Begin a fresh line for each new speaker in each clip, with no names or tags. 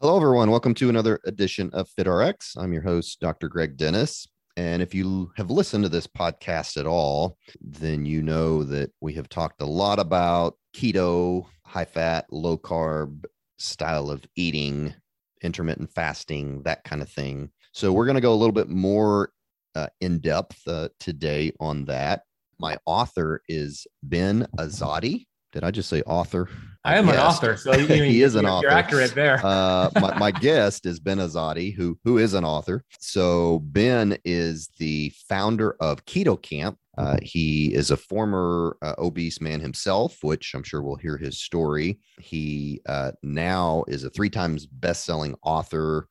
Hello, everyone. Welcome to another edition of FitRx. I'm your host, Dr. Greg Dennis. And if you have listened to this podcast at all, then you know that we have talked a lot about keto, high fat, low carb style of eating, intermittent fasting, that kind of thing. So we're going to go a little bit more uh, in depth uh, today on that. My author is Ben Azadi. Did I just say author?
I am an author, so you, you,
he is an
you're,
author.
You're accurate there.
uh, my, my guest is Ben Azadi, who who is an author. So Ben is the founder of Keto Kamp. Uh, he is a former uh, obese man himself, which I'm sure we'll hear his story. He uh, now is a three times best selling author.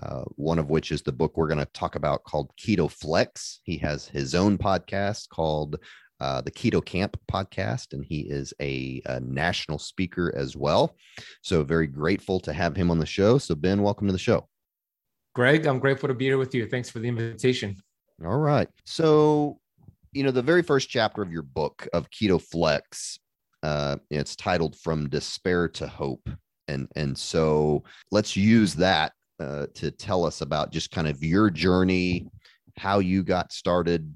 Uh, one of which is the book we're going to talk about called Keto Flex. He has his own podcast called uh, the Keto Kamp podcast, and he is a, a, national speaker as well. So, very grateful to have him on the show. So, Ben, welcome to the show.
Greg, I'm grateful to be here with you. Thanks for the invitation.
All right. So, you know, the very first chapter of your book of Keto Flex, uh, it's titled "From Despair to Hope," and and so let's use that uh, to tell us about just kind of your journey, how you got started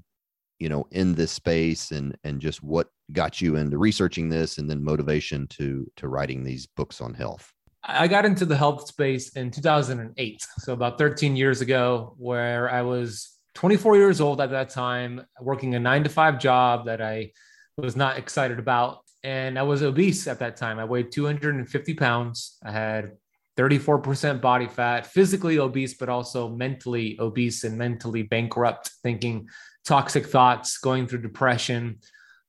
you know in this space and and just what got you into researching this and then motivation to to writing these books on health?
I got into the health space in 2008 so about 13 years ago where i was 24 years old at that time working a 9 to 5 job that i was not excited about and i was obese at that time. I weighed 250 pounds. I had 34% body fat physically obese but also mentally obese and mentally bankrupt thinking toxic thoughts, going through depression,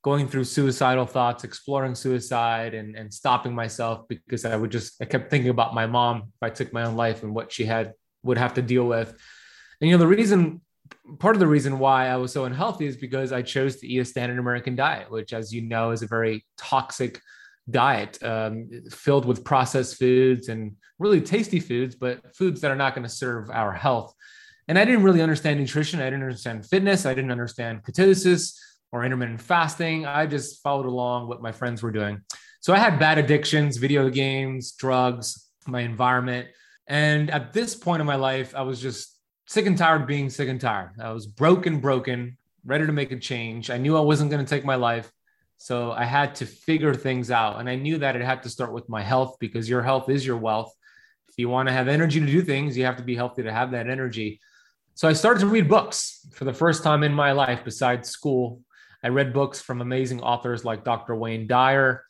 going through suicidal thoughts, exploring suicide and, and stopping myself because I would just, I kept thinking about my mom if I took my own life and what she had, would have to deal with. And, you know, the reason, part of the reason why I was so unhealthy is because I chose to eat a standard American diet, which, as you know, is a very toxic diet um, filled with processed foods and really tasty foods, but foods that are not going to serve our health. And I didn't really understand nutrition. I didn't understand fitness. I didn't understand ketosis or intermittent fasting. I just followed along what my friends were doing. So I had bad addictions, video games, drugs, my environment. And at this point in my life, I was just sick and tired of being sick and tired. I was broken, broken, ready to make a change. I knew I wasn't going to take my life. So I had to figure things out. And I knew that it had to start with my health because your health is your wealth. If you want to have energy to do things, you have to be healthy to have that energy. So I started to read books for the first time in my life besides school. I read books from amazing authors like Dr. Wayne Dyer.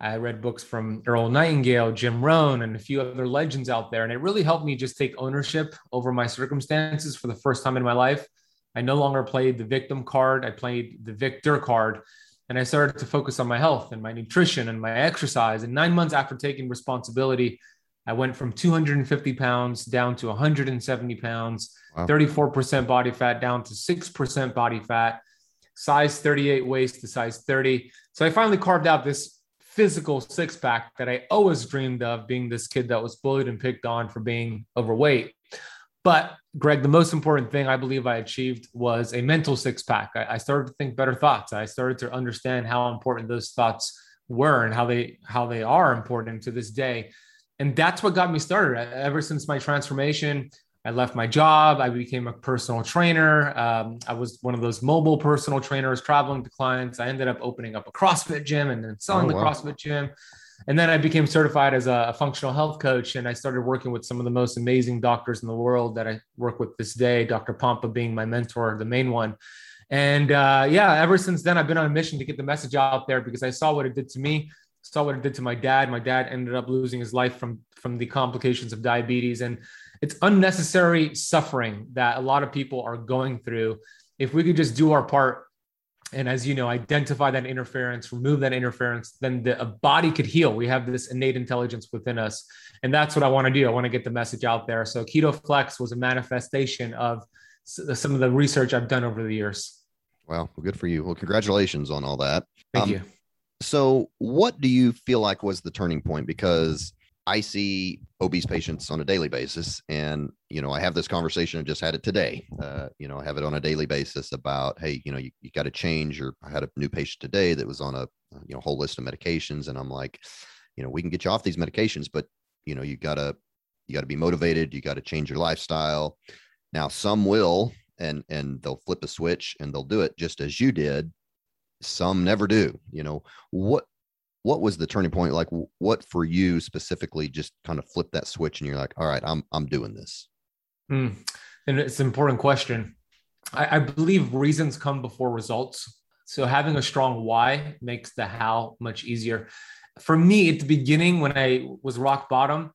I read books from Earl Nightingale, Jim Rohn, and a few other legends out there. And it really helped me just take ownership over my circumstances for the first time in my life. I no longer played the victim card, I played the victor card. And I started to focus on my health and my nutrition and my exercise. And nine months after taking responsibility, I went from 250 pounds down to 170 pounds, wow. 34% body fat down to 6% body fat, size 38 waist to size 30. So I finally carved out this physical six pack that I always dreamed of being this kid that was bullied and picked on for being overweight. But Greg, the most important thing I believe I achieved was a mental six pack. I, I started to think better thoughts. I started to understand how important those thoughts were and how they how they are important to this day and that's what got me started. Ever since my transformation, I left my job. I became a personal trainer. Um, I was one of those mobile personal trainers traveling to clients. I ended up opening up a CrossFit gym and then selling oh, the wow. CrossFit gym. And then I became certified as a, a, functional health coach. And I started working with some of the most amazing doctors in the world that I work with this day, Dr. Pompa being my mentor, the main one. And uh, yeah, ever since then, I've been on a mission to get the message out there because I saw what it did to me saw what it did to my dad. My dad ended up losing his life from from the complications of diabetes, and it's unnecessary suffering that a lot of people are going through. If we could just do our part and as you know, identify that interference, remove that interference, then the body could heal. We have this innate intelligence within us. And that's what I want to do. I want to get the message out there. So Keto Flex was a manifestation of some of the research I've done over the years.
Wow. Well, good for you. Well, congratulations on all that.
Thank um, you.
So, what do you feel like was the turning point? Because I see obese patients on a daily basis, and you know, I have this conversation. I just had it today. Uh, you know, I have it on a daily basis about, hey, you know, you, you got to change. Or I had a new patient today that was on a you know whole list of medications, and I'm like, you know, we can get you off these medications, but you know, you gotta you got to be motivated. You got to change your lifestyle. Now, some will, and and they'll flip a switch and they'll do it just as you did. Some never do. You know what? What was the turning point? Like, what for you specifically? Just kind of flip that switch, and you're like, all right, I'm I'm doing this.
Mm. And it's an important question. I, I believe reasons come before results. So having a strong why makes the how much easier. For me, at the beginning, when I was rock bottom,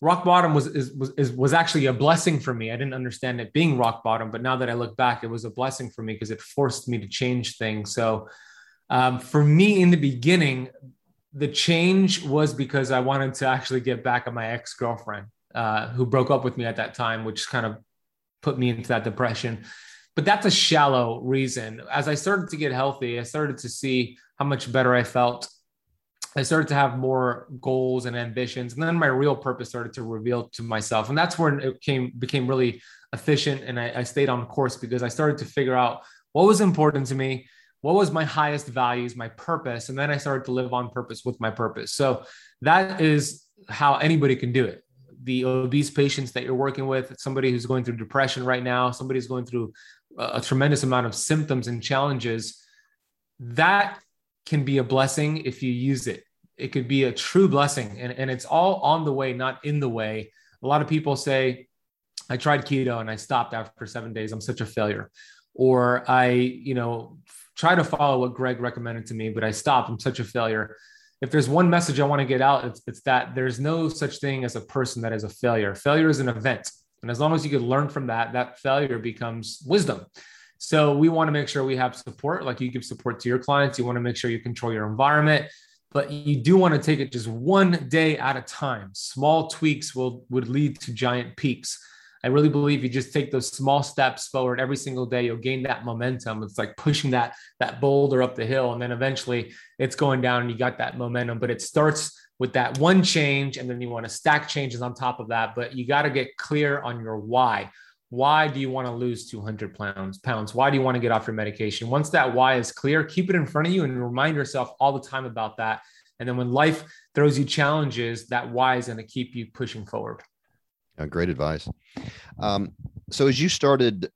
rock bottom was is, was is, was actually a blessing for me. I didn't understand it being rock bottom, but now that I look back, it was a blessing for me because it forced me to change things. So um, for me, in the beginning, the change was because I wanted to actually get back at my ex girlfriend uh, who broke up with me at that time, which kind of put me into that depression. But that's a shallow reason. As I started to get healthy, I started to see how much better I felt I started to have more goals and ambitions, and then my real purpose started to reveal to myself, and that's when it came became really efficient, and I, I stayed on course because I started to figure out what was important to me, what was my highest values, my purpose, and then I started to live on purpose with my purpose. So that is how anybody can do it. The obese patients that you're working with, somebody who's going through depression right now, somebody who's going through a tremendous amount of symptoms and challenges, that can be a blessing if you use it. It could be a true blessing. And, and it's all on the way, not in the way. A lot of people say, I tried keto and I stopped after seven days. I'm such a failure. Or I, you know, try to follow what Greg recommended to me, but I stopped. I'm such a failure. If there's one message I want to get out, it's, it's that there's no such thing as a person that is a failure. Failure is an event. And as long as you can learn from that, that failure becomes wisdom. So we want to make sure we have support, like you give support to your clients. You want to make sure you control your environment, but you do want to take it just one day at a time. Small tweaks will would lead to giant peaks. I really believe you just take those small steps forward every single day, you'll gain that momentum. It's like pushing that that boulder up the hill, and then eventually it's going down, and you got that momentum. But it starts with that one change, and then you want to stack changes on top of that. But you got to get clear on your why why do you want to lose 200 pounds pounds why do you want to get off your medication once that why is clear keep it in front of you and remind yourself all the time about that and then when life throws you challenges that why is going to keep you pushing forward
uh, great advice um, so as you started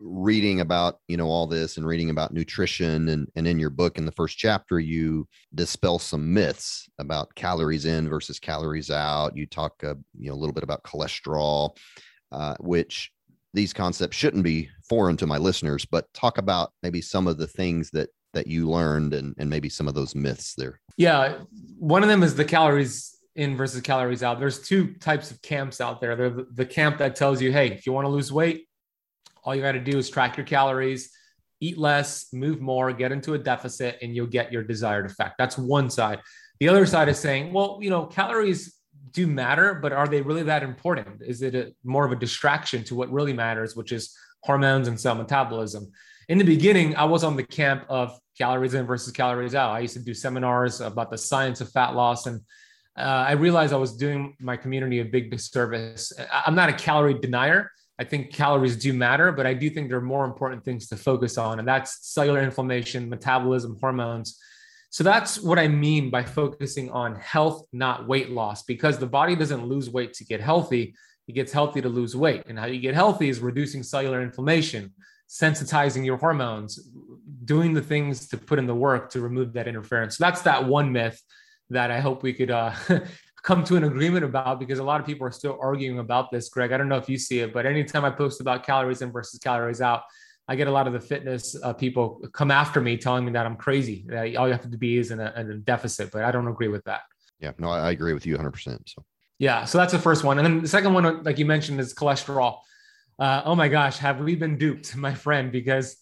reading about you know all this and reading about nutrition and, and in your book in the first chapter you dispel some myths about calories in versus calories out you talk uh, you know a little bit about cholesterol uh, which these concepts shouldn't be foreign to my listeners, but talk about maybe some of the things that that you learned and, and maybe some of those myths there.
Yeah. One of them is the calories in versus calories out. There's two types of camps out there. There's the, camp that tells you, hey, if you want to lose weight, all you got to do is track your calories, eat less, move more, get into a deficit, and you'll get your desired effect. That's one side. The other side is saying, well, you know, calories do matter, but are they really that important? Is it a, more of a distraction to what really matters, which is hormones and cell metabolism? In the beginning, I was on the camp of calories in versus calories out. I used to do seminars about the science of fat loss, and uh, I realized I was doing my community a big disservice. I'm not a calorie denier. I think calories do matter, but I do think there are more important things to focus on, and that's cellular inflammation, metabolism, hormones so that's what I mean by focusing on health, not weight loss, because the body doesn't lose weight to get healthy. It gets healthy to lose weight. And how you get healthy is reducing cellular inflammation, sensitizing your hormones, doing the things to put in the work to remove that interference. So that's that one myth that I hope we could uh, come to an agreement about because a lot of people are still arguing about this, Greg. I don't know if you see it, but anytime I post about calories in versus calories out, I get a lot of the fitness uh, people come after me telling me that I'm crazy. That all you have to be is in a, in a deficit, but I don't agree with that.
Yeah, no, I agree with you 100%. So,
yeah, so that's the first one. And then the second one, like you mentioned, is cholesterol. Uh, oh my gosh, have we been duped, my friend? Because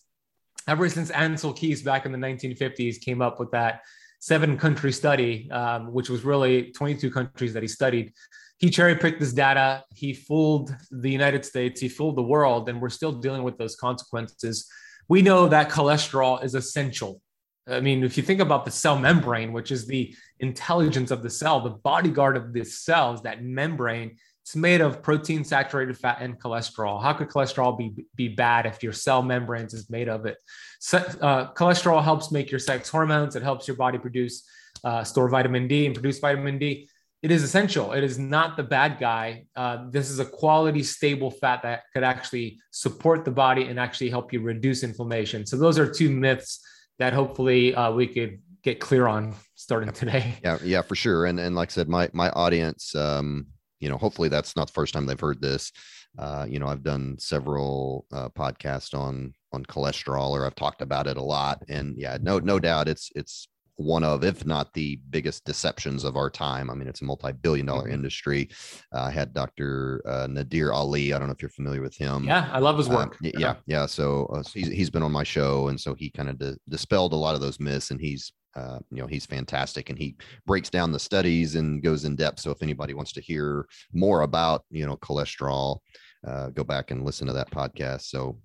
ever since Ancel Keys back in the 1950s came up with that seven country study, um, which was really 22 countries that he studied. He cherry picked this data. He fooled the United States. He fooled the world, and we're still dealing with those consequences. We know that cholesterol is essential. I mean, if you think about the cell membrane, which is the intelligence of the cell, the bodyguard of the cell is that membrane it's made of protein, saturated fat, and cholesterol. How could cholesterol be, be bad if your cell membranes is made of it? So, uh, cholesterol helps make your sex hormones. It helps your body produce, uh, store vitamin D and produce vitamin D. It is essential. It is not the bad guy. Uh, this is a quality, stable fat that could actually support the body and actually help you reduce inflammation. So those are two myths that hopefully uh, we could get clear on starting today.
Yeah, yeah, for sure. And and like I said, my my audience, um, you know, hopefully that's not the first time they've heard this. Uh, you know, I've done several uh, podcasts on on cholesterol, or I've talked about it a lot, and yeah, no no doubt, it's it's one of, if not the biggest deceptions of our time. I mean, it's a multi-billion dollar mm-hmm. industry. Uh, I had Dr. Uh, Nadir Ali. I don't know if you're familiar with him.
Yeah, I love his uh, work.
Uh, yeah, yeah. So uh, he's, he's been on my show, and so he kind of di- dispelled a lot of those myths, and he's uh, you know he's fantastic and he breaks down the studies and goes in depth so if anybody wants to hear more about you know cholesterol uh, go back and listen to that podcast. So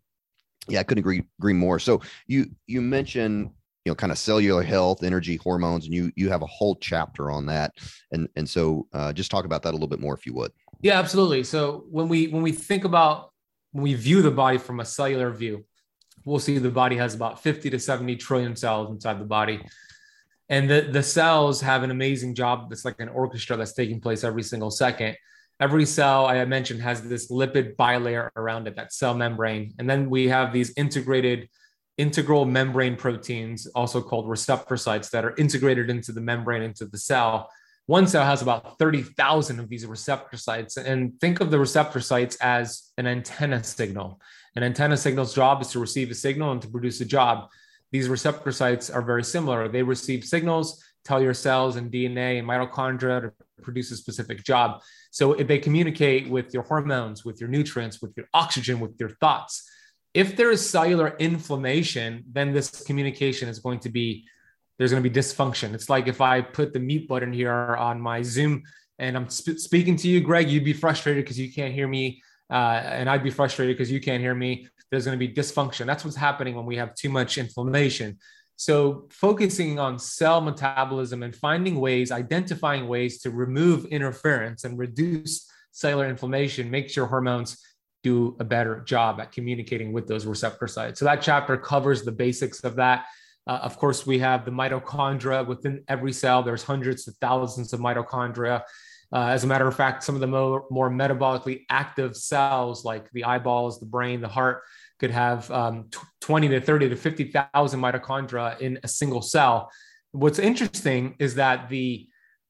yeah i couldn't agree agree more. So you you mentioned you know kind of cellular health energy hormones and you you have a whole chapter on that. And and so uh, just talk about that a little bit more if you would.
Yeah absolutely. So when we when we think about when we view the body from a cellular view we'll see the body has about 50 to 70 trillion cells inside the body and the the cells have an amazing job it's like an orchestra that's taking place every single second. Every cell i mentioned has this lipid bilayer around it that cell membrane. And then we have these integrated integral membrane proteins also called receptor sites that are integrated into the membrane into the cell. One cell has about 30,000 of these receptor sites. And think of the receptor sites as an antenna signal. An antenna signal's job is to receive a signal and to produce a job these receptor sites are very similar. They receive signals, tell your cells and DNA and mitochondria to produce a specific job. So if they communicate with your hormones, with your nutrients, with your oxygen, with your thoughts. If there is cellular inflammation, then this communication is going to be there's going to be dysfunction. It's like if I put the mute button here on my Zoom and I'm sp- speaking to you, Greg, you'd be frustrated because you can't hear me, uh, and I'd be frustrated because you can't hear me there's going to be dysfunction. That's what's happening when we have too much inflammation. So, focusing on cell metabolism and finding ways, identifying ways to remove interference and reduce cellular inflammation makes your hormones do a better job at communicating with those receptor sites. So, that chapter covers the basics of that. Uh, of course, we have the mitochondria within every cell. There's hundreds of thousands of mitochondria. Uh, as a matter of fact, some of the more, more metabolically active cells, like the eyeballs, the brain, the heart, could have um, 20 to 30 to 50,000 mitochondria in a single cell. What's interesting is that the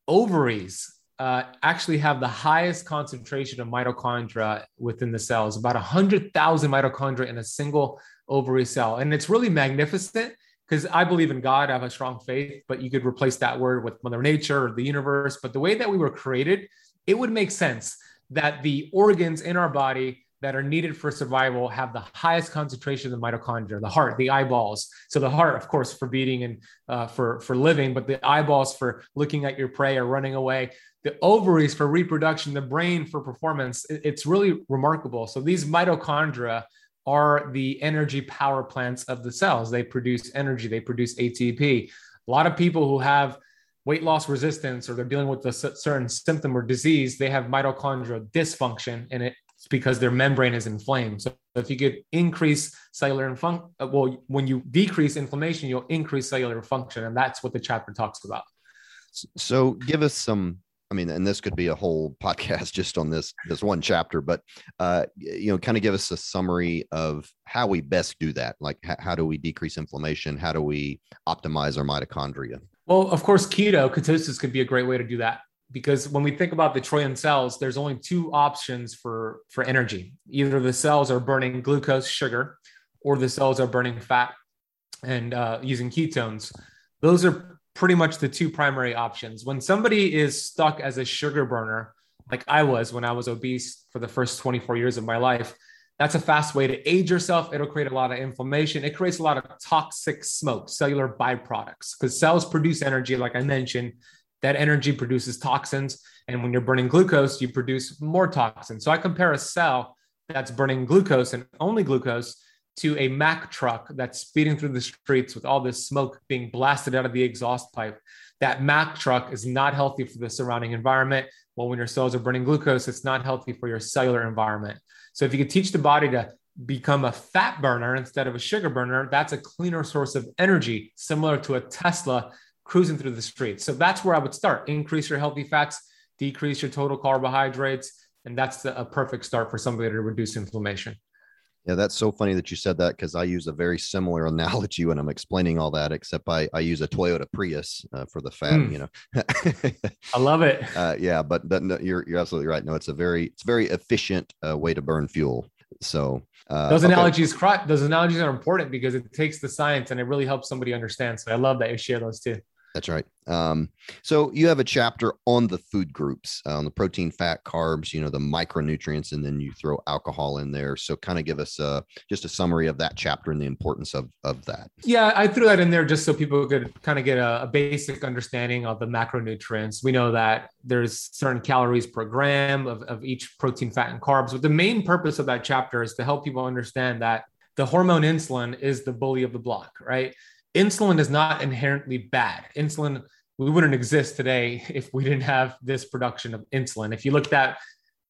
ovaries uh, actually have the highest concentration of mitochondria within the cells, about 100,000 mitochondria in a single ovary cell. And it's really magnificent because I believe in God, I have a strong faith, but you could replace that word with Mother Nature or the universe. But the way that we were created, it would make sense that the organs in our body that are needed for survival have the highest concentration of the mitochondria, the heart, the eyeballs. So the heart, of course, for beating and uh, for for living, but the eyeballs for looking at your prey or running away. The ovaries for reproduction, the brain for performance. It's really remarkable. So these mitochondria are the energy power plants of the cells. They produce energy, they produce ATP. A lot of people who have weight loss resistance or they're dealing with a certain symptom or disease, they have mitochondrial dysfunction and it's because their membrane is inflamed. So if you could increase cellular function, uh, well, when you decrease inflammation, you'll increase cellular function. And that's what the chapter talks about.
So give us some I mean, and this could be a whole podcast just on this this one chapter, but uh, you know, kind of give us a summary of how we best do that. Like, h- how do we decrease inflammation? How do we optimize our mitochondria?
Well, of course, keto ketosis could be a great way to do that because when we think about the trillion cells, there's only two options for for energy. Either the cells are burning glucose, sugar, or the cells are burning fat and uh, using ketones. Those are pretty much the two primary options. When somebody is stuck as a sugar burner, like I was when I was obese for the first 24 years of my life, that's a fast way to age yourself. It'll create a lot of inflammation. It creates a lot of toxic smoke, cellular byproducts, because cells produce energy, like I mentioned. That energy produces toxins. And when you're burning glucose, you produce more toxins. So I compare a cell that's burning glucose and only glucose to a Mack truck that's speeding through the streets with all this smoke being blasted out of the exhaust pipe. That Mack truck is not healthy for the surrounding environment. Well, when your cells are burning glucose, it's not healthy for your cellular environment. So if you could teach the body to become a fat burner instead of a sugar burner, that's a cleaner source of energy, similar to a Tesla cruising through the streets. So that's where I would start. Increase your healthy fats, decrease your total carbohydrates, and that's a perfect start for somebody to reduce inflammation.
Yeah, that's so funny that you said that because I use a very similar analogy when I'm explaining all that, except I, I use a Toyota Prius uh, for the fat, mm. you know.
I love it.
Uh, yeah, but, but no, you're, you're absolutely right. No, it's a very, it's very efficient uh, way to burn fuel. So
uh, those analogies, okay. those analogies are important because it takes the science and it really helps somebody understand. So I love that you share those too.
That's right. Um, so you have a chapter on the food groups, uh, on the protein, fat, carbs, you know, the micronutrients, and then you throw alcohol in there. So kind of give us uh, just a summary of that chapter and the importance of, of that.
Yeah, I threw that in there just so people could kind of get a, a basic understanding of the macronutrients. We know that there's certain calories per gram of, of each protein, fat, and carbs. But the main purpose of that chapter is to help people understand that the hormone insulin is the bully of the block, right? Insulin is not inherently bad. Insulin, we wouldn't exist today if we didn't have this production of insulin. If you looked at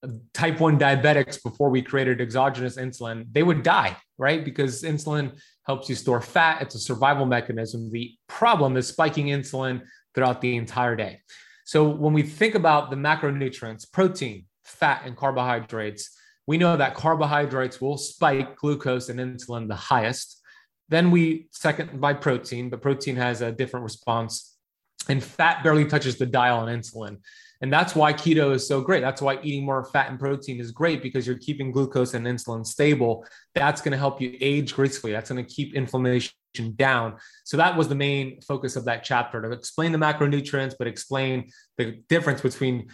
uh, type 1 diabetics before we created exogenous insulin, they would die, right? Because insulin helps you store fat. It's a survival mechanism. The problem is spiking insulin throughout the entire day. So when we think about the macronutrients, protein, fat, and carbohydrates, we know that carbohydrates will spike glucose and insulin the highest. Then we second by protein, but protein has a different response. And fat barely touches the dial on insulin. And that's why keto is so great. That's why eating more fat and protein is great because you're keeping glucose and insulin stable. That's going to help you age gracefully. That's going to keep inflammation down. So that was the main focus of that chapter to explain the macronutrients, but explain the difference between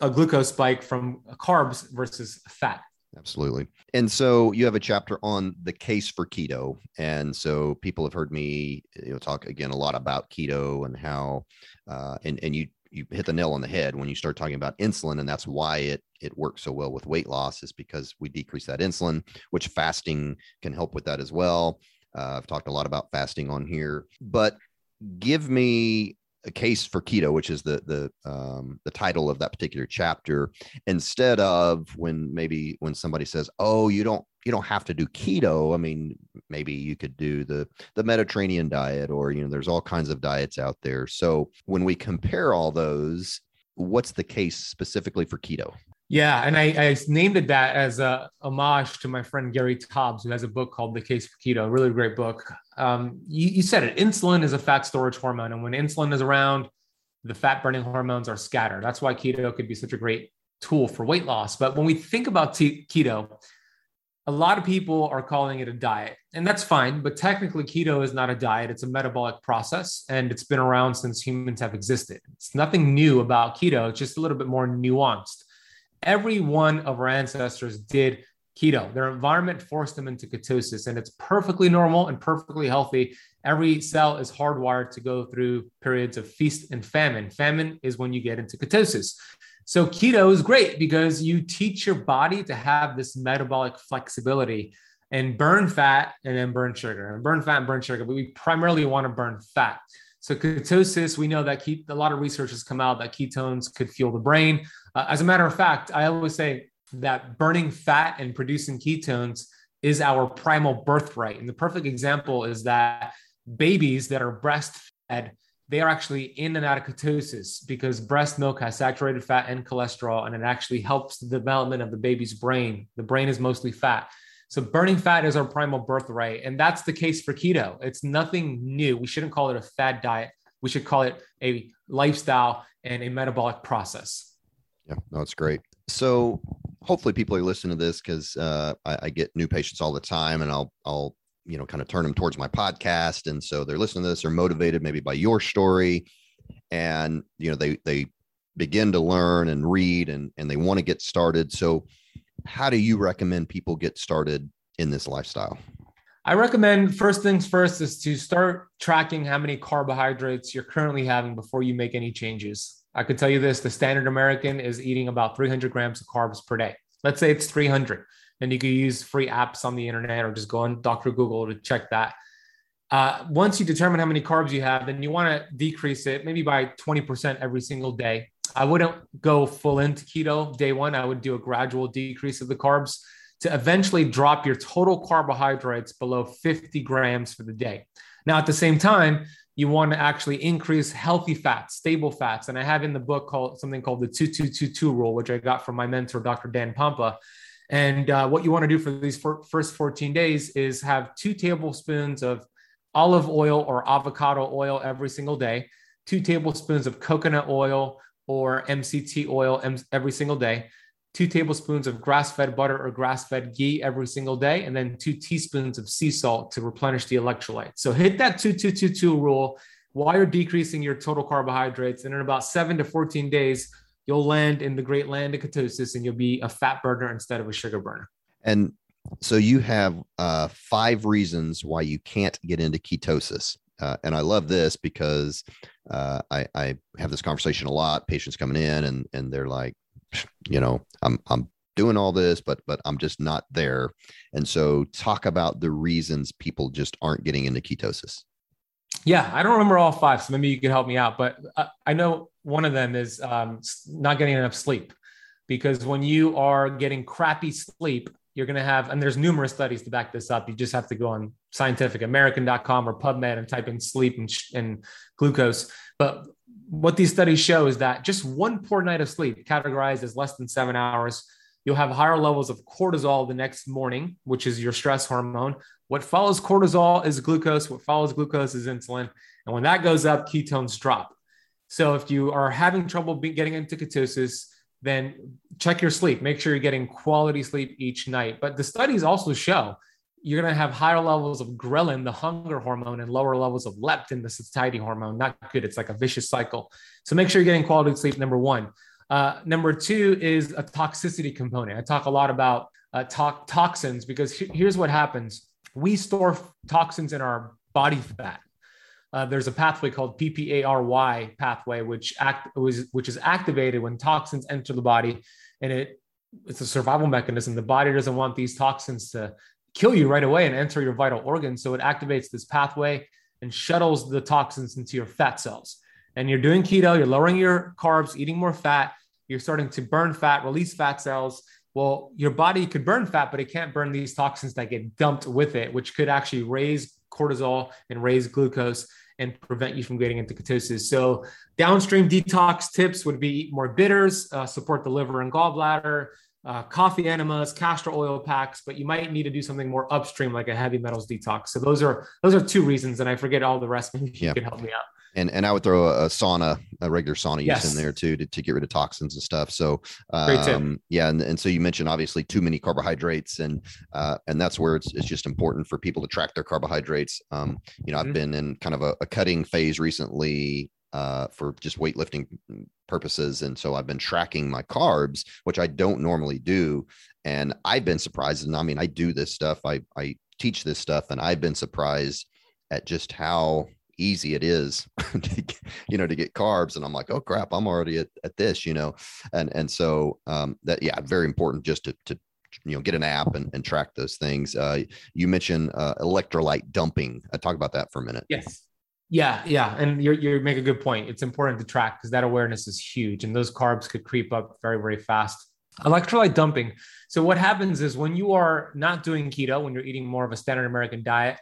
a glucose spike from carbs versus fat.
Absolutely. And so you have a chapter on the case for keto. And so people have heard me you know, talk again a lot about keto and how, uh, and, and you, you hit the nail on the head when you start talking about insulin. And that's why it, it works so well with weight loss is because we decrease that insulin, which fasting can help with that as well. Uh, I've talked a lot about fasting on here, but give me a case for keto, which is the the um, the title of that particular chapter, instead of when maybe when somebody says, "Oh, you don't you don't have to do keto." I mean, maybe you could do the the Mediterranean diet, or you know, there's all kinds of diets out there. So when we compare all those, what's the case specifically for keto?
Yeah, and I, I, named it that as a homage to my friend Gary Taubes, who has a book called The Case for Keto, really great book. Um, you, you said it. Insulin is a fat storage hormone, and when insulin is around, the fat burning hormones are scattered. That's why keto could be such a great tool for weight loss. But when we think about t- keto, a lot of people are calling it a diet, and that's fine. But technically, keto is not a diet; it's a metabolic process, and it's been around since humans have existed. It's nothing new about keto; it's just a little bit more nuanced every one of our ancestors did keto. Their environment forced them into ketosis, and it's perfectly normal and perfectly healthy. Every cell is hardwired to go through periods of feast and famine. Famine is when you get into ketosis. So, keto is great because you teach your body to have this metabolic flexibility and burn fat and then burn sugar and burn fat and burn sugar. But we primarily want to burn fat. So ketosis, we know that a lot of research has come out that ketones could fuel the brain. Uh, as a matter of fact, I always say that burning fat and producing ketones is our primal birthright. And the perfect example is that babies that are breastfed, they are actually in and out of ketosis because breast milk has saturated fat and cholesterol, and it actually helps the development of the baby's brain. The brain is mostly fat. So burning fat is our primal birthright. And that's the case for keto. It's nothing new. We shouldn't call it a fad diet. We should call it a lifestyle and a metabolic process.
Yeah, no, it's great. So hopefully people are listening to this because uh, I, I, get new patients all the time and I'll, I'll, you know, kind of turn them towards my podcast. And so they're listening to this, they're motivated maybe by your story and, you know, they, they begin to learn and read and, and they want to get started. So how do you recommend people get started in this lifestyle?
I recommend first things first is to start tracking how many carbohydrates you're currently having before you make any changes. I could tell you this the standard American is eating about 300 grams of carbs per day. Let's say it's 300. And you can use free apps on the internet or just go on Dr. Google to check that. Uh, once you determine how many carbs you have, then you want to decrease it maybe by 20% every single day. I wouldn't go full into keto day one. I would do a gradual decrease of the carbs to eventually drop your total carbohydrates below 50 grams for the day. Now, at the same time, you want to actually increase healthy fats, stable fats. And I have in the book called something called the 2222 rule, which I got from my mentor, Dr. Dan Pompa. And uh, what you want to do for these first 14 days is have two tablespoons of olive oil or avocado oil every single day, two tablespoons of coconut oil or MCT oil every single day, two tablespoons of grass fed butter or grass fed ghee every single day, and then two teaspoons of sea salt to replenish the electrolytes. So hit that 2222 rule while you're decreasing your total carbohydrates. And in about seven to 14 days, you'll land in the great land of ketosis and you'll be a fat burner instead of a sugar burner.
And so you have uh, five reasons why you can't get into ketosis. Uh, and I love this because uh, I, I have this conversation a lot. Patients coming in and and they're like, you know, I'm I'm doing all this, but but I'm just not there. And so talk about the reasons people just aren't getting into ketosis.
Yeah, I don't remember all five, so maybe you could help me out. But I, I know one of them is um, not getting enough sleep, because when you are getting crappy sleep, you're going to have, and there's numerous studies to back this up. You just have to go on scientificamerican.com or PubMed and type in sleep and, and glucose. But what these studies show is that just one poor night of sleep, categorized as less than seven hours, you'll have higher levels of cortisol the next morning, which is your stress hormone. What follows cortisol is glucose. What follows glucose is insulin. And when that goes up, ketones drop. So if you are having trouble getting into ketosis, then check your sleep. Make sure you're getting quality sleep each night. But the studies also show you're going to have higher levels of ghrelin, the hunger hormone, and lower levels of leptin, the satiety hormone. Not good. It's like a vicious cycle. So make sure you're getting quality sleep, number one. Uh, number two is a toxicity component. I talk a lot about uh, to- toxins because he- here's what happens we store toxins in our body fat. Uh, there's a pathway called PPARY pathway, which act was which is activated when toxins enter the body, and it it's a survival mechanism. The body doesn't want these toxins to kill you right away and enter your vital organs. So it activates this pathway and shuttles the toxins into your fat cells. And you're doing keto, you're lowering your carbs, eating more fat, you're starting to burn fat, release fat cells. Well, your body could burn fat, but it can't burn these toxins that get dumped with it, which could actually raise cortisol and raise glucose and prevent you from getting into ketosis. So, downstream detox tips would be eat more bitters, uh, support the liver and gallbladder, uh, coffee enemas, castor oil packs, but you might need to do something more upstream, like a heavy metals detox. So those are those are two reasons, and I forget all the rest. Maybe you can help me out.
And and I would throw a, a sauna, a regular sauna yes. use in there too to, to get rid of toxins and stuff. So um, yeah, and, and so you mentioned obviously too many carbohydrates, and uh, and that's where it's it's just important for people to track their carbohydrates. Um, you know, mm-hmm. I've been in kind of a, a cutting phase recently uh, for just weightlifting purposes. And so I've been tracking my carbs, which I don't normally do. And I've been surprised. And I mean, I do this stuff, I, I teach this stuff, and I've been surprised at just how easy it is to get, you know to get carbs and i'm like oh crap i'm already at, at this you know and and so um that yeah very important just to to you know get an app and, and track those things uh you mentioned uh electrolyte dumping i uh, talk about that for a minute
yes yeah, yeah, and you you make a good point. It's important to track because that awareness is huge, and those carbs could creep up very very fast. Electrolyte dumping. So what happens is when you are not doing keto, when you're eating more of a standard American diet,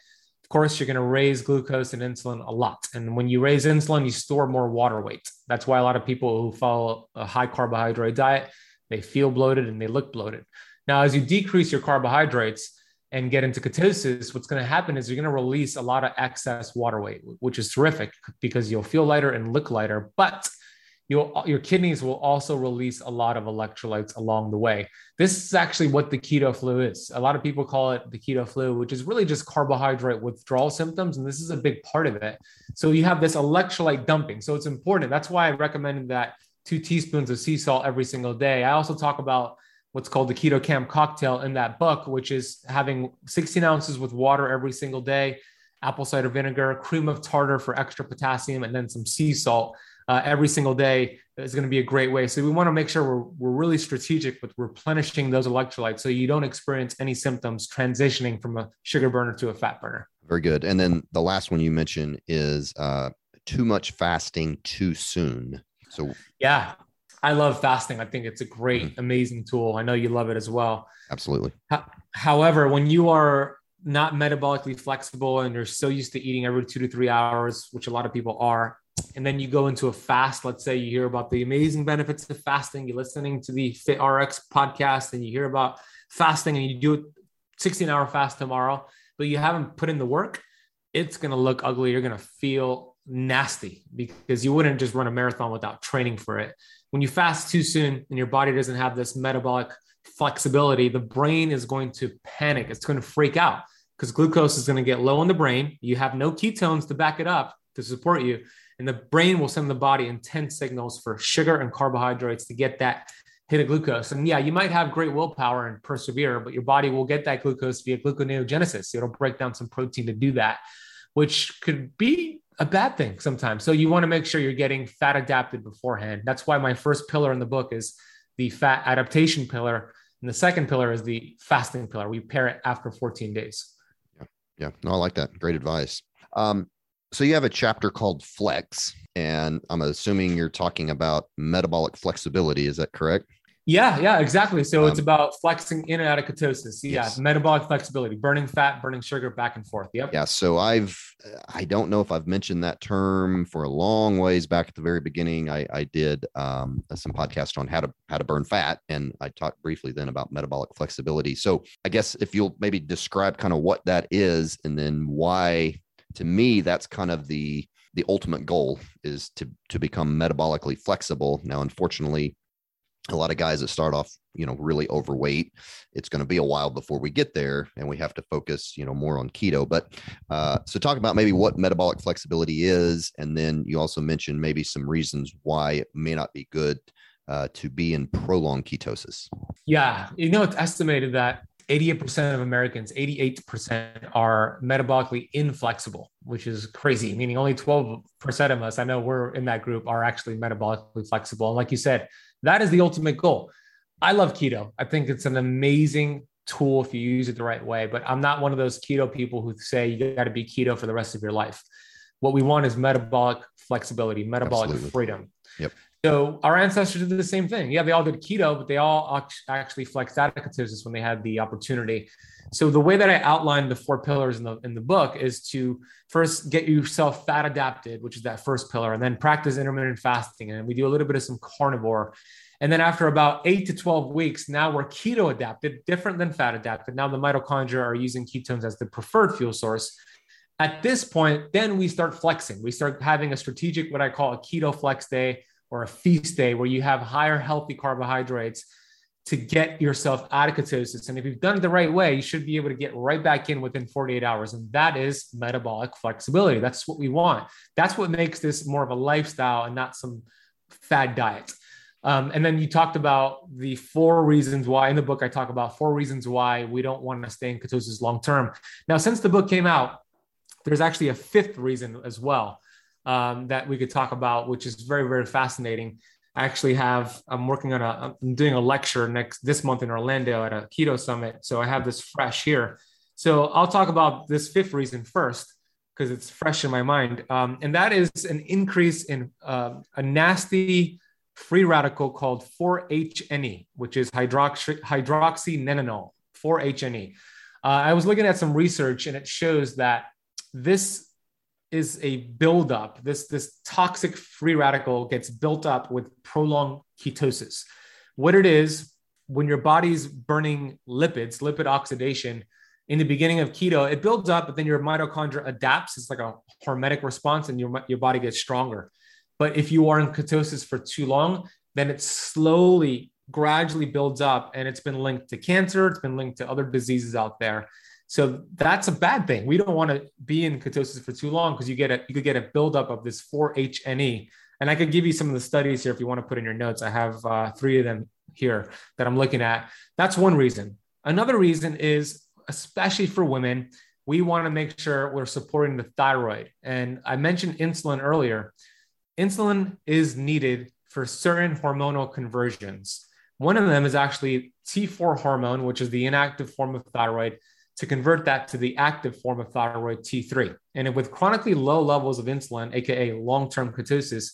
of course you're going to raise glucose and insulin a lot. And when you raise insulin, you store more water weight. That's why a lot of people who follow a high carbohydrate diet they feel bloated and they look bloated. Now, as you decrease your carbohydrates, and get into ketosis, what's going to happen is you're going to release a lot of excess water weight, which is terrific because you'll feel lighter and look lighter, but your kidneys will also release a lot of electrolytes along the way. This is actually what the keto flu is. A lot of people call it the keto flu, which is really just carbohydrate withdrawal symptoms. And this is a big part of it. So you have this electrolyte dumping. So it's important. That's why I recommended that two teaspoons of sea salt every single day. I also talk about what's called the Keto Kamp cocktail in that book, which is having 16 ounces with water every single day, apple cider vinegar, cream of tartar for extra potassium, and then some sea salt uh, every single day is going to be a great way. So we want to make sure we're, we're really strategic with replenishing those electrolytes so you don't experience any symptoms transitioning from a sugar burner to a fat burner.
Very good. And then the last one you mentioned is uh, too much fasting too soon. So
yeah, I love fasting. I think it's a great, mm-hmm. amazing tool. I know you love it as well.
Absolutely.
However, when you are not metabolically flexible and you're so used to eating every two to three hours, which a lot of people are, and then you go into a fast, let's say you hear about the amazing benefits of fasting, you're listening to the FitRx podcast and you hear about fasting and you do a 16 hour fast tomorrow, but you haven't put in the work, it's going to look ugly. You're going to feel nasty because you wouldn't just run a marathon without training for it. When you fast too soon and your body doesn't have this metabolic flexibility, the brain is going to panic. It's going to freak out because glucose is going to get low in the brain. You have no ketones to back it up to support you. And the brain will send the body intense signals for sugar and carbohydrates to get that hit of glucose. And yeah, you might have great willpower and persevere, but your body will get that glucose via gluconeogenesis. It'll break down some protein to do that, which could be a bad thing sometimes. So you want to make sure you're getting fat adapted beforehand. That's why my first pillar in the book is the fat adaptation pillar. And the second pillar is the fasting pillar. We pair it after 14 days.
Yeah. Yeah. No, I like that. Great advice. Um, so you have a chapter called Flex, and I'm assuming you're talking about metabolic flexibility. Is that correct?
Yeah, yeah, exactly. So um, it's about flexing in and out of ketosis. Yeah, yes. metabolic flexibility, burning fat, burning sugar, back and forth. Yep.
Yeah. So I've, I don't know if I've mentioned that term for a long ways back at the very beginning. I, I did um, some podcast on how to how to burn fat, and I talked briefly then about metabolic flexibility. So I guess if you'll maybe describe kind of what that is, and then why, to me, that's kind of the the ultimate goal is to to become metabolically flexible. Now, unfortunately a lot of guys that start off you know really overweight it's going to be a while before we get there and we have to focus you know more on keto but uh, so talk about maybe what metabolic flexibility is and then you also mentioned maybe some reasons why it may not be good uh, to be in prolonged ketosis
yeah you know it's estimated that 88% of Americans, 88% are metabolically inflexible, which is crazy, meaning only 12% of us, I know we're in that group, are actually metabolically flexible. And like you said, that is the ultimate goal. I love keto. I think it's an amazing tool if you use it the right way, but I'm not one of those keto people who say you got to be keto for the rest of your life. What we want is metabolic flexibility, metabolic Absolutely. freedom.
Yep.
So our ancestors did the same thing. Yeah, they all did keto, but they all actually flexed out ketosis when they had the opportunity. So the way that I outlined the four pillars in the in the book is to first get yourself fat adapted, which is that first pillar, and then practice intermittent fasting. And we do a little bit of some carnivore. And then after about eight to 12 weeks, now we're keto adapted, different than fat adapted. Now the mitochondria are using ketones as the preferred fuel source. At this point, then we start flexing. We start having a strategic, what I call a keto flex day or a feast day, where you have higher healthy carbohydrates to get yourself out of ketosis. And if you've done it the right way, you should be able to get right back in within 48 hours. And that is metabolic flexibility. That's what we want. That's what makes this more of a lifestyle and not some fad diet. Um, and then you talked about the four reasons why in the book, I talk about four reasons why we don't want to stay in ketosis long term. Now, since the book came out, there's actually a fifth reason as well um, that we could talk about, which is very, very fascinating. I actually have I'm working on a I'm doing a lecture next this month in Orlando at a keto summit. So I have this fresh here. So I'll talk about this fifth reason first because it's fresh in my mind, um, and that is an increase in uh, a nasty free radical called 4-HNE, which is hydroxy hydroxynonenal 4-HNE. Uh, I was looking at some research and it shows that this is a buildup. This, this toxic free radical gets built up with prolonged ketosis. What it is, when your body's burning lipids, lipid oxidation, in the beginning of keto, it builds up, but then your mitochondria adapts. It's like a hormetic response, and your, your body gets stronger. But if you are in ketosis for too long, then it slowly, gradually builds up, and it's been linked to cancer. It's been linked to other diseases out there. So that's a bad thing. We don't want to be in ketosis for too long because you get a you could get a buildup of this 4-HNE. And I could give you some of the studies here if you want to put in your notes. I have uh, three of them here that I'm looking at. That's one reason. Another reason is, especially for women, we want to make sure we're supporting the thyroid. And I mentioned insulin earlier. Insulin is needed for certain hormonal conversions. One of them is actually T4 hormone, which is the inactive form of thyroid, to convert that to the active form of thyroid T3. And with chronically low levels of insulin, AKA long term ketosis,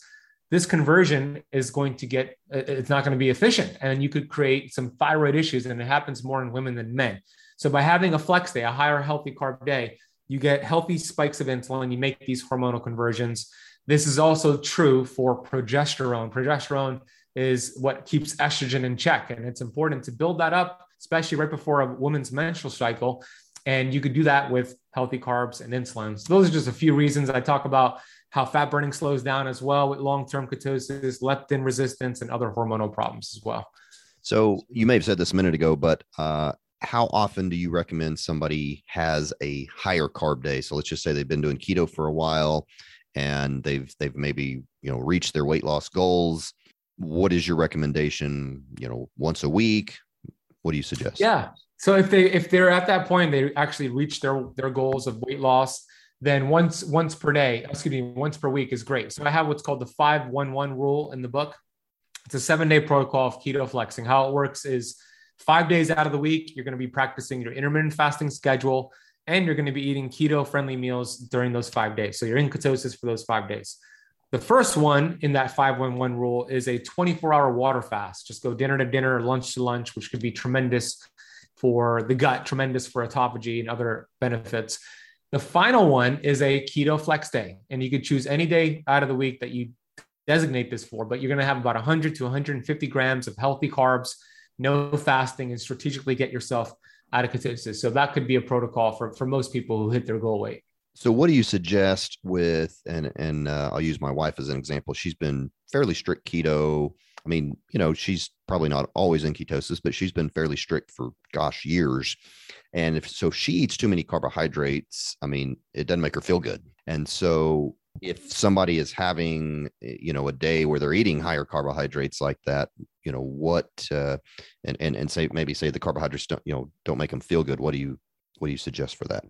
this conversion is going to get, uh, it's not going to be efficient. And you could create some thyroid issues. And it happens more in women than men. So by having a flex day, a higher healthy carb day, you get healthy spikes of insulin, you make these hormonal conversions. This is also true for progesterone. Progesterone is what keeps estrogen in check. And it's important to build that up, especially right before a woman's menstrual cycle. And you could do that with healthy carbs and insulin. So those are just a few reasons I talk about how fat burning slows down as well with long-term ketosis, leptin resistance, and other hormonal problems as well.
So you may have said this a minute ago, but uh, how often do you recommend somebody has a higher carb day? So let's just say they've been doing keto for a while and they've they've maybe you know reached their weight loss goals. What is your recommendation? You know, once a week. What do you suggest?
Yeah. So if they if they're at that point, they actually reach their their goals of weight loss, then once once per day, excuse me, once per week is great. So I have what's called the five one one rule in the book. It's a seven day protocol of keto flexing. How it works is Five days out of the week, you're going to be practicing your intermittent fasting schedule and you're going to be eating keto friendly meals during those five days. So you're in ketosis for those five days. The first one in that 511 rule is a 24 hour water fast. Just go dinner to dinner, lunch to lunch, which could be tremendous for the gut, tremendous for autophagy and other benefits. The final one is a keto flex day. And you could choose any day out of the week that you designate this for, but you're going to have about 100 to 150 grams of healthy carbs no fasting, and strategically get yourself out of ketosis. So that could be a protocol for, for most people who hit their goal weight.
So what do you suggest with and and uh, I'll use my wife as an example. She's been fairly strict keto. I mean, you know, she's probably not always in ketosis, but she's been fairly strict for gosh years. And if so, she eats too many carbohydrates. I mean, it doesn't make her feel good. And so if somebody is having eh, you know a day where they're eating higher carbohydrates like that you know what uh, and and and say maybe say the carbohydrates don't you know don't make them feel good what do you what do you suggest for that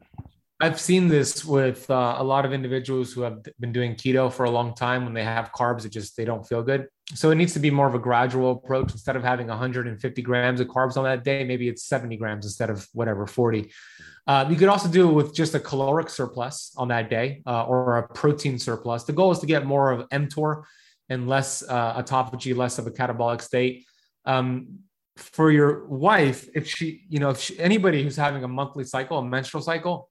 I've seen this with uh, a lot of individuals who have been doing keto for a long time. When they have carbs, it just they don't feel good. So it needs to be more of a gradual approach. Instead of having 150 grams of carbs on that day, maybe it's 70 grams instead of whatever 40. Uh, you could also do it with just a caloric surplus on that day uh, or a protein surplus. The goal is to get more of mTOR and less uh, autophagy, less of a catabolic state. Um, for your wife, if she, you know, if she, anybody who's having a monthly cycle, a menstrual cycle,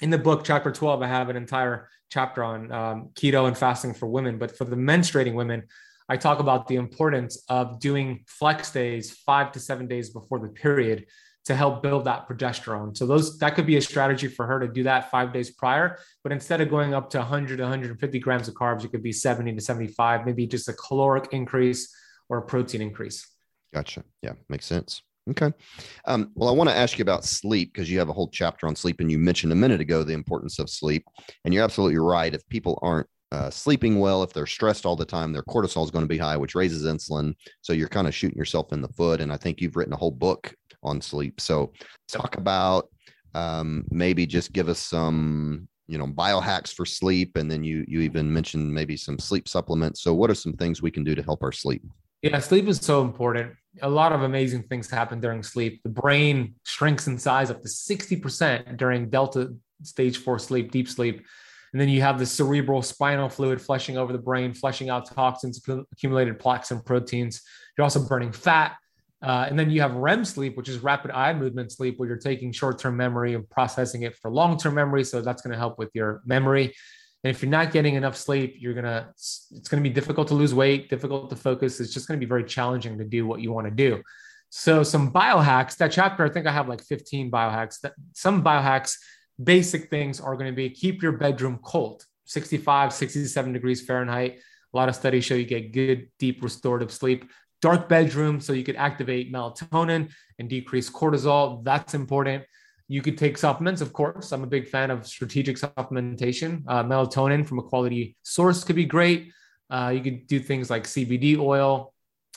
in the book chapter 12 i have an entire chapter on um, keto and fasting for women. But for the menstruating women i talk about the importance of doing flex days five to seven days before the period to help build that progesterone. So those that could be a strategy for her to do that five days prior. But instead of going up to 100 150 grams of carbs it could be 70 to 75 maybe just a caloric increase or a protein increase.
Gotcha. Yeah makes sense Okay. Um, well, I want to ask you about sleep because you have a whole chapter on sleep, and you mentioned a minute ago the importance of sleep. And you're absolutely right. If people aren't uh, sleeping well, if they're stressed all the time, their cortisol is going to be high, which raises insulin. So you're kind of shooting yourself in the foot. And I think you've written a whole book on sleep. So talk about um, maybe just give us some you know biohacks for sleep and then you you even mentioned maybe some sleep supplements so what are some things we can do to help our sleep
yeah, sleep is so important. A lot of amazing things happen during sleep. The brain shrinks in size up to 60% during delta stage four sleep, deep sleep. And then you have the cerebral spinal fluid flushing over the brain, flushing out toxins, accumulated plaques and proteins. You're also burning fat. Uh, and then you have REM sleep, which is rapid eye movement sleep, where you're taking short term memory and processing it for long term memory. So that's going to help with your memory. And if you're not getting enough sleep, you're gonna it's gonna be difficult to lose weight, difficult to focus. It's just gonna be very challenging to do what you want to do. So some biohacks. That chapter, I think I have like 15 biohacks. That some biohacks, basic things are going to be keep your bedroom cold, 65, 67 degrees Fahrenheit. A lot of studies show you get good, deep restorative sleep. Dark bedroom, so you could activate melatonin and decrease cortisol. That's important. You could take supplements, of course. I'm a big fan of strategic supplementation. Uh, melatonin from a quality source could be great. Uh, you could do things like CBD oil,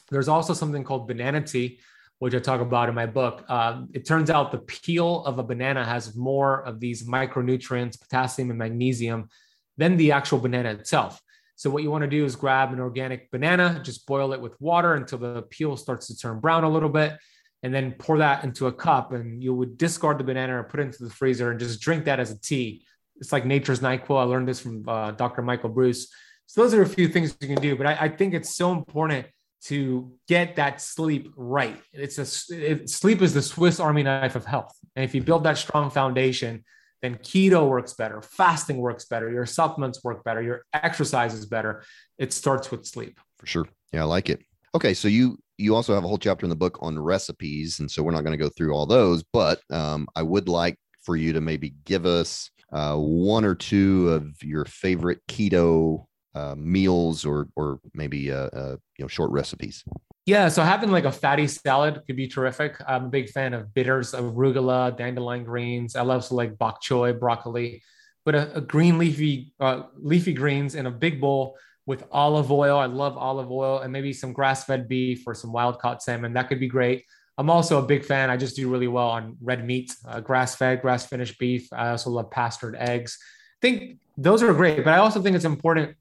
There's also something called banana tea, which I talk about in my book. Um, it turns out the peel of a banana has more of these micronutrients, potassium and magnesium, than the actual banana itself. So what you want to do is grab an organic banana, just boil it with water until the peel starts to turn brown a little bit, and then pour that into a cup. And you would discard the banana or put it into the freezer and just drink that as a tea. It's like nature's NyQuil. I learned this from uh, Dr. Michael Breus. So those are a few things you can do, but I, I think it's so important to get that sleep right. It's a it, sleep is the Swiss Army knife of health, and if you build that strong foundation, then keto works better, fasting works better, your supplements work better, your exercise is better. It starts with sleep.
For sure. Yeah, I like it. Okay, so you you also have a whole chapter in the book on recipes, and so we're not going to go through all those, but um, I would like for you to maybe give us uh, one or two of your favorite keto uh, meals or or maybe uh, uh, you know short recipes.
Yeah, so having like a fatty salad could be terrific. I'm a big fan of bitters, arugula, dandelion greens. I love like bok choy, broccoli, but a, a green leafy uh, leafy greens in a big bowl with olive oil. I love olive oil and maybe some grass fed beef or some wild caught salmon. That could be great. I'm also a big fan. I just do really well on red meat, uh, grass fed, grass finished beef. I also love pastured eggs. I think those are great, but I also think it's important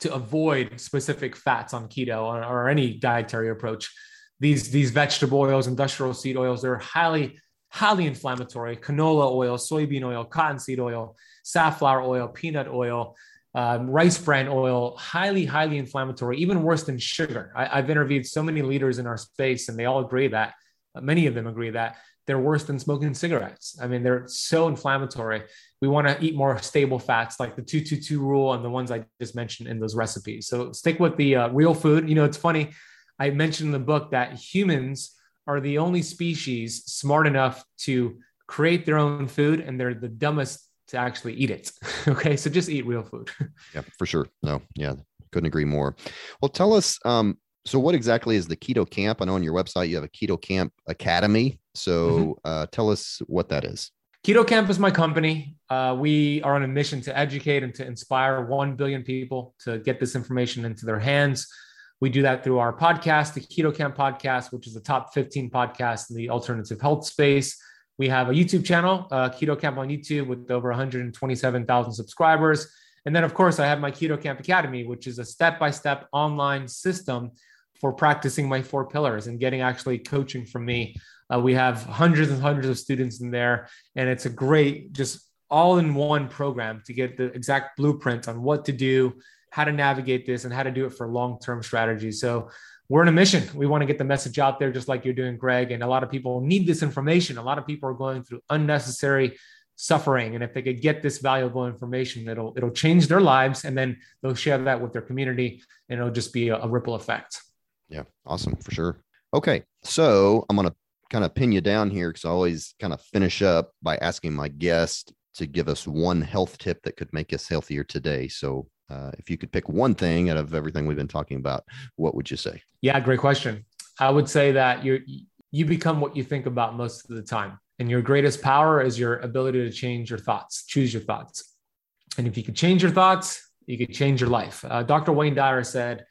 to avoid specific fats on keto or, or any dietary approach. These, these vegetable oils, industrial seed oils, they're highly, highly inflammatory. Canola oil, soybean oil, cottonseed oil, safflower oil, peanut oil, um, rice bran oil, highly, highly inflammatory, even worse than sugar. I, have interviewed so many leaders in our space, and they all agree that many of them agree that they're worse than smoking cigarettes. I mean, they're so inflammatory. We want to eat more stable fats, like the 222 rule and the ones I just mentioned in those recipes. So stick with the uh, real food. You know, it's funny. I mentioned in the book that humans are the only species smart enough to create their own food, and they're the dumbest to actually eat it. okay, so just eat real food.
yeah, for sure. No, yeah, couldn't agree more. Well, tell us um, so what exactly is the Keto Kamp i know on your website you have a Keto Kamp academy so mm-hmm. uh, tell us what that is
Keto Kamp is my company uh, we are on a mission to educate and to inspire 1 billion people to get this information into their hands we do that through our podcast the Keto Kamp podcast which is the top 15 podcast in the alternative health space we have a youtube channel uh, Keto Kamp on youtube with over 127000 subscribers and then, of course, I have my Keto Kamp Academy, which is a step by step online system for practicing my four pillars and getting actually coaching from me. Uh, we have hundreds and hundreds of students in there, and it's a great, just all in one program to get the exact blueprint on what to do, how to navigate this, and how to do it for long term strategies. So, we're in a mission. We want to get the message out there, just like you're doing, Greg. And a lot of people need this information. A lot of people are going through unnecessary suffering and if they could get this valuable information it'll it'll change their lives and then they'll share that with their community and it'll just be a, a ripple effect
yeah, awesome for sure. Okay, so I'm gonna kind of pin you down here because I always kind of finish up by asking my guest to give us one health tip that could make us healthier today. So, uh, if you could pick one thing out of everything we've been talking about, what would you say?
Yeah, great question. I would say that you you become what you think about most of the time, and your greatest power is your ability to change your thoughts, choose your thoughts, and if you could change your thoughts, you could change your life. Uh, Dr. Wayne Dyer said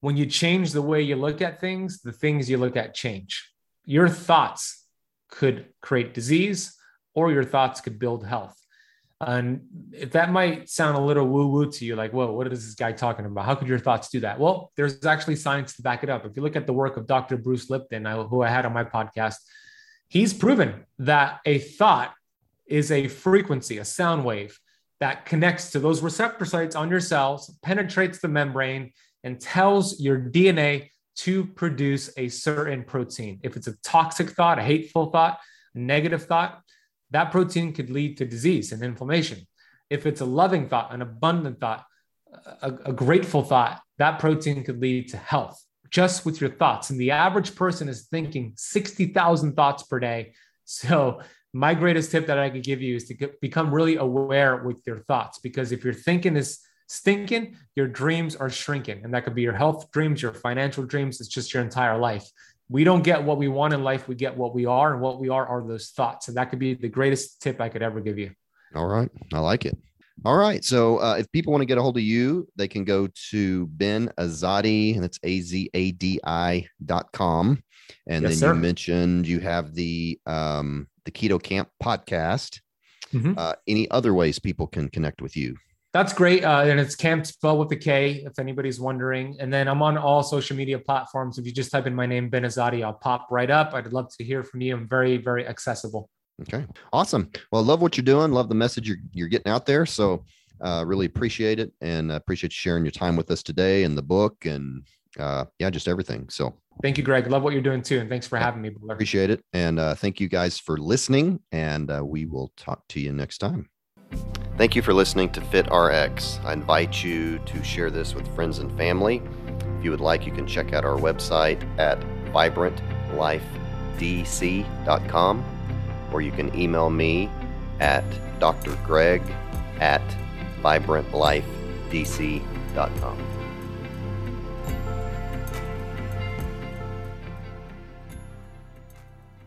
when you change the way you look at things, the things you look at change. Your thoughts could create disease, or your thoughts could build health. And if that might sound a little woo woo to you, like, whoa, what is this guy talking about? How could your thoughts do that? Well, there's actually science to back it up. If you look at the work of Dr. Bruce Lipton, who I had on my podcast, he's proven that a thought is a frequency, a sound wave that connects to those receptor sites on your cells, penetrates the membrane, and tells your DNA to produce a certain protein. If it's a toxic thought, a hateful thought, a negative thought, that protein could lead to disease and inflammation. If it's a loving thought, an abundant thought, a, a grateful thought, that protein could lead to health just with your thoughts. And the average person is thinking 60,000 thoughts per day. So, my greatest tip that I could give you is to get, become really aware with your thoughts because if your thinking is stinking, your dreams are shrinking. And that could be your health dreams, your financial dreams. It's just your entire life. We don't get what we want in life. We get what we are. And what we are are those thoughts. And that could be the greatest tip I could ever give you.
All right. I like it. All right. So uh, if people want to get a hold of you, they can go to Ben Azadi, and that's A Z A D I dot com. And
Yes,
then
sir.
you mentioned you have the um, the Keto Kamp podcast.
Mhm.
Uh, any other ways people can connect with you?
That's great. Uh, and it's Kamp spelled with a K, if anybody's wondering. And then I'm on all social media platforms. If you just type in my name, Ben Azadi, I'll pop right up. I'd love to hear from you. I'm very, very accessible.
Okay. Awesome. Well, love what you're doing. Love the message you're, you're getting out there. So uh, really appreciate it and uh, appreciate you sharing your time with us today and the book and uh, yeah, just everything. So
Thank you, Greg. Love what you're doing too. And thanks for
Yeah.
having me. brother.
appreciate it. And uh, thank you guys for listening. And uh, we will talk to you next time. Thank you for listening to FitRx. I invite you to share this with friends and family. If you would like, you can check out our website at vibrantlifedc.com or you can email me at drgreg at vibrantlifedc.com.